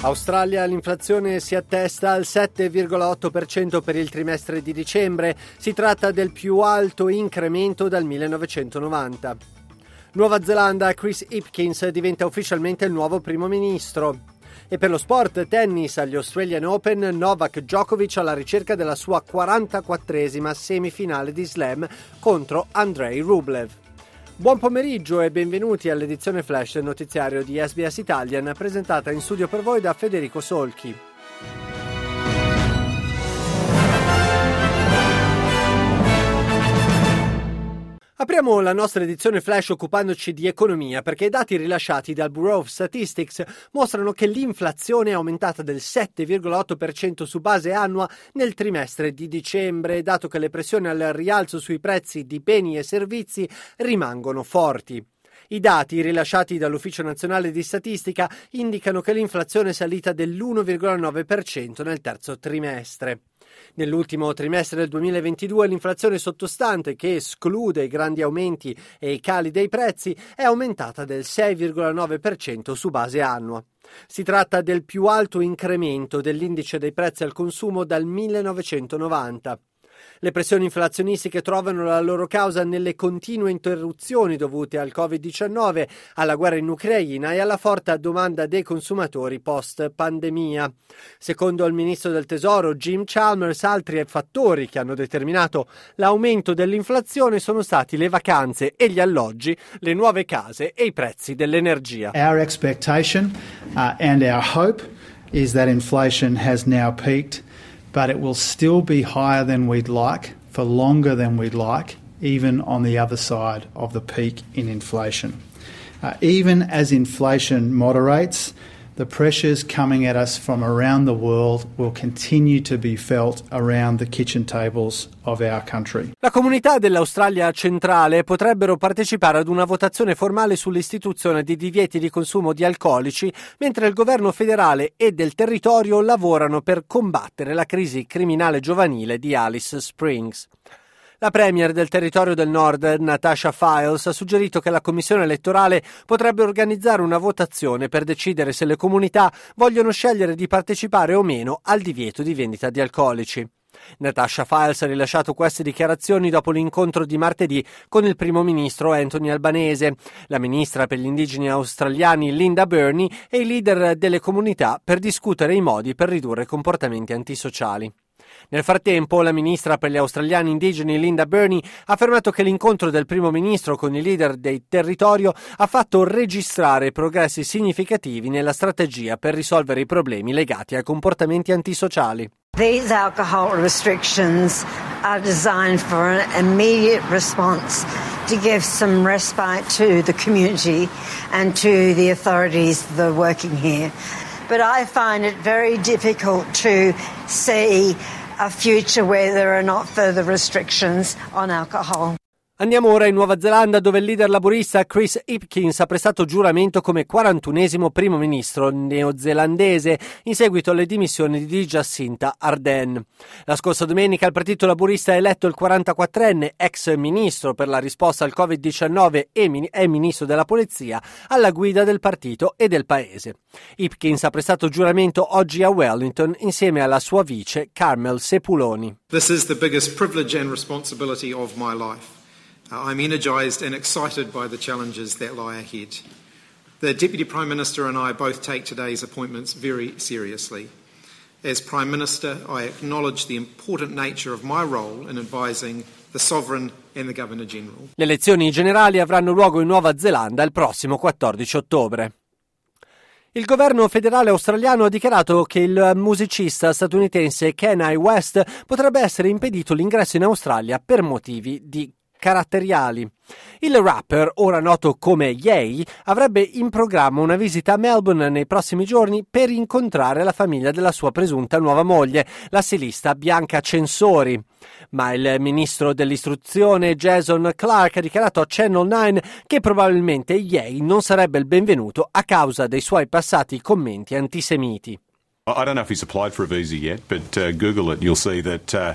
Australia l'inflazione si attesta al 7,8% per il trimestre di dicembre, si tratta del più alto incremento dal 1990. Nuova Zelanda Chris Hipkins diventa ufficialmente il nuovo primo ministro. E per lo sport tennis agli Australian Open Novak Djokovic alla ricerca della sua 44esima semifinale di slam contro Andrei Rublev. Buon pomeriggio e benvenuti all'edizione flash del notiziario di SBS Italian presentata in studio per voi da Federico Solchi. Apriamo la nostra edizione flash occupandoci di economia perché i dati rilasciati dal Bureau of Statistics mostrano che l'inflazione è aumentata del 7,8% su base annua nel trimestre di dicembre, dato che le pressioni al rialzo sui prezzi di beni e servizi rimangono forti. I dati rilasciati dall'Ufficio Nazionale di Statistica indicano che l'inflazione è salita dell'1,9% nel terzo trimestre. Nell'ultimo trimestre del 2022 l'inflazione sottostante, che esclude i grandi aumenti e i cali dei prezzi, è aumentata del 6,9% su base annua. Si tratta del più alto incremento dell'indice dei prezzi al consumo dal 1990. Le pressioni inflazionistiche trovano la loro causa nelle continue interruzioni dovute al Covid-19, alla guerra in Ucraina e alla forte domanda dei consumatori post-pandemia. Secondo il ministro del Tesoro Jim Chalmers, altri fattori che hanno determinato l'aumento dell'inflazione sono stati le vacanze e gli alloggi, le nuove case e i prezzi dell'energia. Our expectation uh, and our hope is that inflation has now peaked but it will still be higher than we'd like for longer than we'd like, even on the other side of the peak in inflation. Uh, even as inflation moderates, the pressures coming at us from around the world will continue to be felt around the kitchen tables of our country. La comunità dell'Australia centrale potrebbero partecipare ad una votazione formale sull'istituzione di divieti di consumo di alcolici, mentre il governo federale e del territorio lavorano per combattere la crisi criminale giovanile di Alice Springs. La Premier del territorio del Nord, Natasha Files, ha suggerito che la Commissione elettorale potrebbe organizzare una votazione per decidere se le comunità vogliono scegliere di partecipare o meno al divieto di vendita di alcolici. Natasha Files ha rilasciato queste dichiarazioni dopo l'incontro di martedì con il primo ministro Anthony Albanese, la ministra per gli indigeni australiani Linda Burney e i leader delle comunità per discutere i modi per ridurre comportamenti antisociali. Nel frattempo, la ministra per gli australiani indigeni Linda Burney ha affermato che l'incontro del primo ministro con i leader del territorio ha fatto registrare progressi significativi nella strategia per risolvere i problemi legati ai comportamenti antisociali. These alcohol restrictions are designed for an immediate response to give some respite to the community and to the authorities that are working here. But I find it very difficult to see a future where there are not further restrictions on alcohol. Andiamo ora in Nuova Zelanda dove il leader laburista Chris Hipkins ha prestato giuramento come 41esimo primo ministro neozelandese in seguito alle dimissioni di Jacinta Ardern. La scorsa domenica il partito laburista ha eletto il 44enne ex ministro per la risposta al Covid-19 e ministro della polizia alla guida del partito e del paese. Hipkins ha prestato giuramento oggi a Wellington insieme alla sua vice Carmel Sepuloni. This is the biggest privilege and responsibility of my life. Uh, I'm energised and excited by the challenges that lie ahead. The Deputy Prime Minister and I both take today's appointments very seriously. As Prime Minister, I acknowledge the important nature of my role in advising the Sovereign and the Governor General. Le elezioni generali avranno luogo in Nuova Zelanda il prossimo 14 ottobre. Il governo federale australiano ha dichiarato che il musicista statunitense Kenai West potrebbe essere impedito l'ingresso in Australia per motivi di caratteriali. Il rapper, ora noto come Ye, avrebbe in programma una visita a Melbourne nei prossimi giorni per incontrare la famiglia della sua presunta nuova moglie, la stilista Bianca Censori. Ma il ministro dell'istruzione Jason Clark ha dichiarato a Channel 9 che probabilmente Ye non sarebbe il benvenuto a causa dei suoi passati commenti antisemiti. I don't know if he's applied for a visa yet, but uh, Google it, you'll see that uh,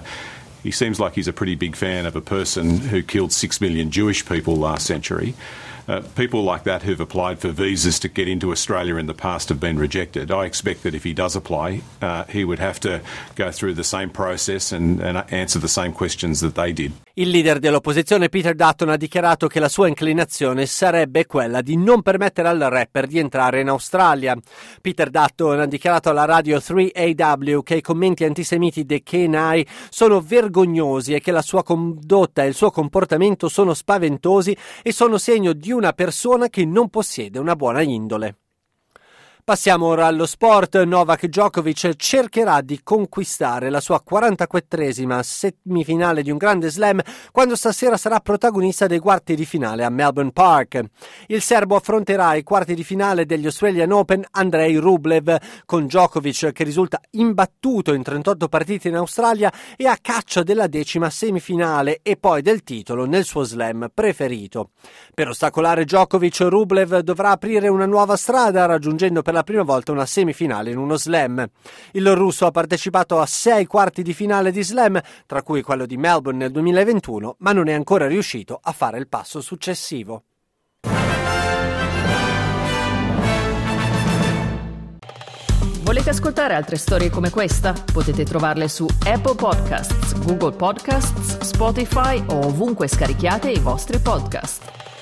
he seems like he's a pretty big fan of a person who killed six million Jewish people last century. Uh, people like that who've applied for visas to get into Australia in the past have been rejected. I expect that if he does apply, uh, he would have to go through the same process and, and answer the same questions that they did. Il leader dell'opposizione Peter Dutton ha dichiarato che la sua inclinazione sarebbe quella di non permettere al rapper di entrare in Australia. Peter Dutton ha dichiarato alla radio 3AW che i commenti antisemiti di Kenai sono vergognosi e che la sua condotta e il suo comportamento sono spaventosi e sono segno di una persona che non possiede una buona indole. Passiamo ora allo sport. Novak Djokovic cercherà di conquistare la sua 44esima semifinale di un grande slam quando stasera sarà protagonista dei quarti di finale a Melbourne Park. Il serbo affronterà i quarti di finale degli Australian Open Andrei Rublev con Djokovic che risulta imbattuto in 38 partite in Australia e a caccia della decima semifinale e poi del titolo nel suo slam preferito. Per ostacolare Djokovic, Rublev dovrà aprire una nuova strada raggiungendo per la prima volta una semifinale in uno slam. Il russo ha partecipato a sei quarti di finale di slam, tra cui quello di Melbourne nel 2021, ma non è ancora riuscito a fare il passo successivo. Volete ascoltare altre storie come questa? Potete trovarle su Apple Podcasts, Google Podcasts, Spotify o ovunque scarichiate i vostri podcast.